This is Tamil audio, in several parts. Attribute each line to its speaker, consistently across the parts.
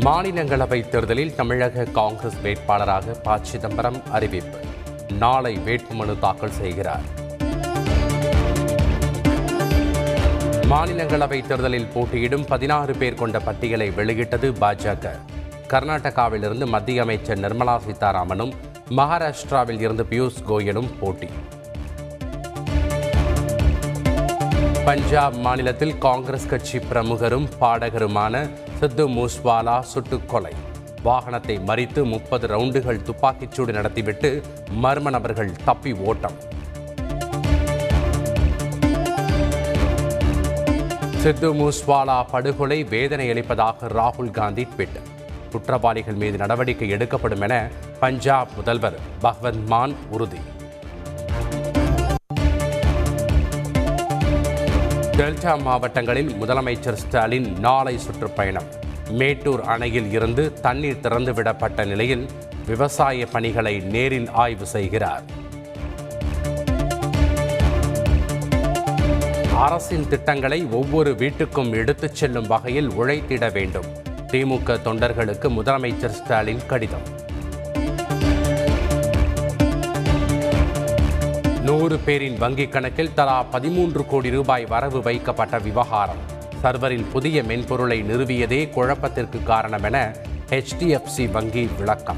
Speaker 1: மாநிலங்களவை தேர்தலில் தமிழக காங்கிரஸ் வேட்பாளராக ப. சிதம்பரம் அறிவிப்பு. நாளை வேட்புமனு தாக்கல் செய்கிறார். மாநிலங்களவை தேர்தலில் போட்டியிடும் பதினாறு பேர் கொண்ட பட்டியலை வெளியிட்டது பாஜக கர்நாடகாவிலிருந்து மத்திய அமைச்சர் நிர்மலா சீதாராமனும் மகாராஷ்டிராவில் இருந்து பியூஷ் கோயலும் போட்டி. பஞ்சாப் மாநிலத்தில் காங்கிரஸ் கட்சி பிரமுகரும் பாடகருமான சித்து மூஸ்வாலா சுட்டுக் கொலை. வாகனத்தை மறித்து முப்பது ரவுண்டுகள் துப்பாக்கிச்சூடு நடத்திவிட்டு மர்ம நபர்கள் தப்பி ஓட்டம். சித்து மூஸ்வாலா படுகொலை வேதனை அளிப்பதாக ராகுல் காந்தி ட்வீட் குற்றவாளிகள் மீது நடவடிக்கை எடுக்கப்படும் என பஞ்சாப் முதல்வர் பகவந்த் மான் உறுதி. டெல்டா மாவட்டங்களில் முதலமைச்சர் ஸ்டாலின் நாளை சுற்றுப்பயணம். மேட்டூர் அணையில் இருந்து தண்ணீர் திறந்துவிடப்பட்ட நிலையில் விவசாய பணிகளை நேரில் ஆய்வு செய்கிறார். அரசின் திட்டங்களை ஒவ்வொரு வீட்டுக்கும் எடுத்துச் செல்லும் வகையில் உழைத்திட வேண்டும். திமுக தொண்டர்களுக்கு முதலமைச்சர் ஸ்டாலின் கடிதம். நூறு பேரின் வங்கிக் கணக்கில் தலா பதிமூன்று கோடி ரூபாய் வரவு வைக்கப்பட்ட விவகாரம். சர்வரின் புதிய மென்பொருளை நிறுவியதே குழப்பத்திற்கு காரணம் என ஹெச்டிஎஃப்சி வங்கி விளக்கம்.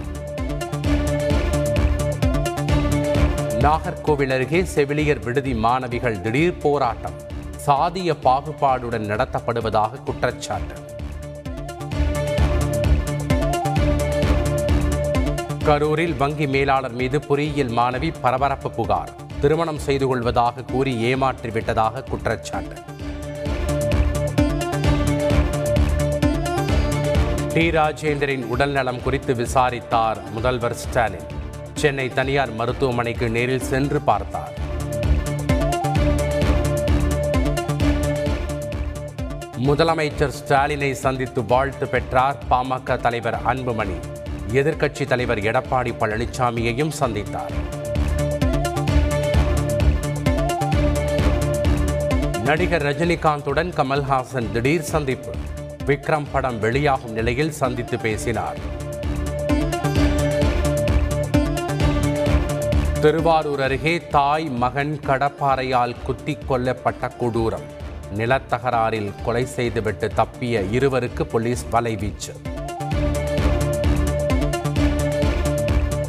Speaker 1: நாகர்கோவில் அருகே செவிலியர் விடுதி மாணவிகள் திடீர் போராட்டம். சாதிய பாகுபாடுடன் நடத்தப்படுவதாக குற்றச்சாட்டு. கரூரில் வங்கி மேலாளர் மீது பொறியியல் மாணவி பரபரப்பு புகார். திருமணம் செய்து கொள்வதாக கூறி ஏமாற்றி விட்டதாக குற்றச்சாட்டு. டி. ராஜேந்தரின் உடல்நலம் குறித்து விசாரித்தார் முதல்வர் ஸ்டாலின். சென்னை தனியார் மருத்துவமனைக்கு நேரில் சென்று பார்த்தார். முதலமைச்சர் ஸ்டாலினை சந்தித்து வாழ்த்து பெற்றார் பாமக தலைவர் அன்புமணி. எதிர்க்கட்சித் தலைவர் எடப்பாடி பழனிசாமியையும் சந்தித்தார். நடிகர் ரஜினிகாந்துடன் கமல்ஹாசன் திடீர் சந்திப்பு. விக்ரம் படம் வெளியாகும் நிலையில் சந்தித்து பேசினார். திருவாரூர் அருகே தாய் மகன் கடப்பாறையால் குத்தி கொல்லப்பட்ட கொடூரம். நிலத்தகராறில் கொலை செய்துவிட்டு தப்பிய இருவருக்கு போலீஸ் வலைவீச்சு.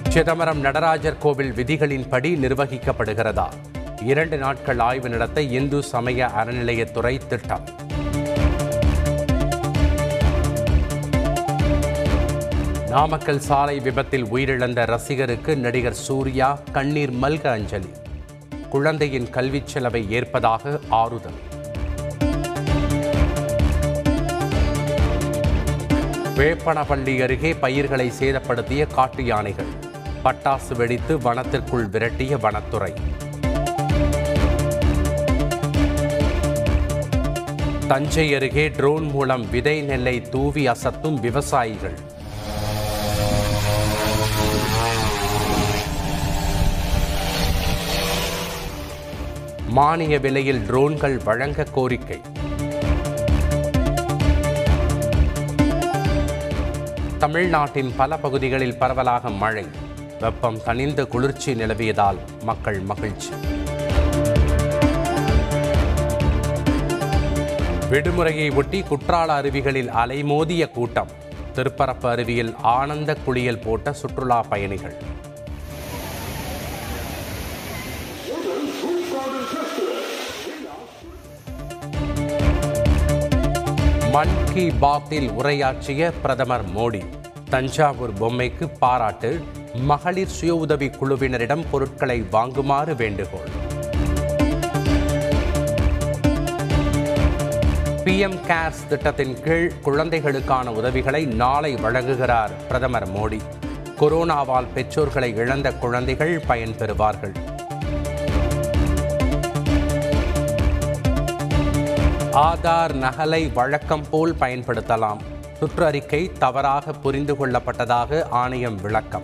Speaker 1: சிதம்பரம் நடராஜர் கோவில் விதிகளின்படி நிர்வகிக்கப்படுகிறதா? இரண்டு நாட்கள் ஆய்வு நடத்த இந்து சமய அறநிலையத்துறை திட்டம். நாமக்கல் சாலை விபத்தில் உயிரிழந்த ரசிகருக்கு நடிகர் சூர்யா கண்ணீர் மல்க அஞ்சலி. குழந்தையின் கல்விச் செலவை ஏற்பதாக ஆறுதல். வேப்பனப்பள்ளி அருகே பயிர்களை சேதப்படுத்திய காட்டு யானைகள். பட்டாசு வெடித்து வனத்திற்குள் விரட்டிய வனத்துறை. தஞ்சை அருகே ட்ரோன் மூலம் விதை நெல்லை தூவி அசத்தும் விவசாயிகள். மானிய விலையில் ட்ரோன்கள் வழங்க கோரிக்கை. தமிழ்நாட்டின் பல பகுதிகளில் பரவலாக மழை. வெப்பம் தணிந்த குளிர்ச்சி நிலவியதால் மக்கள் மகிழ்ச்சி. விடுமுறையை ஒட்டி குற்றால அருவிகளில் அலைமோதிய கூட்டம். திருப்பரப்பு அருவியில் ஆனந்த குளியல் போட்ட சுற்றுலா பயணிகள். மன் கி பாத்தில் உரையாற்றிய பிரதமர் மோடி தஞ்சாவூர் பொம்மைக்கு பாராட்டு மகளிர் சுய உதவி குழுவினரிடம் பொருட்களை வாங்குமாறு வேண்டுகோள். பிஎம் கேர்ஸ் திட்டத்தின் கீழ் குழந்தைகளுக்கான உதவிகளை நாளை வழங்குகிறார் பிரதமர் மோடி. கொரோனாவால் பெற்றோர்களை இழந்த குழந்தைகள் பயன்பெறுவார்கள் ஆதார் நகலை வழக்கம் போல் பயன்படுத்தலாம். சுற்றறிக்கை தவறாக புரிந்து கொள்ளப்பட்டதாக ஆணையம் விளக்கம்.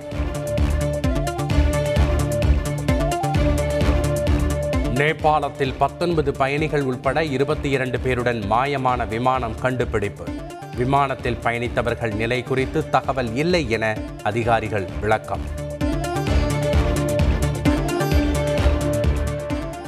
Speaker 1: நேபாளத்தில் பத்தொன்பது பயணிகள் உள்பட இருபத்தி இரண்டு பேருடன் மாயமான விமானம் கண்டுபிடிப்பு. விமானத்தில் பயணித்தவர்கள் நிலை குறித்து தகவல் இல்லை என அதிகாரிகள் விளக்கம்.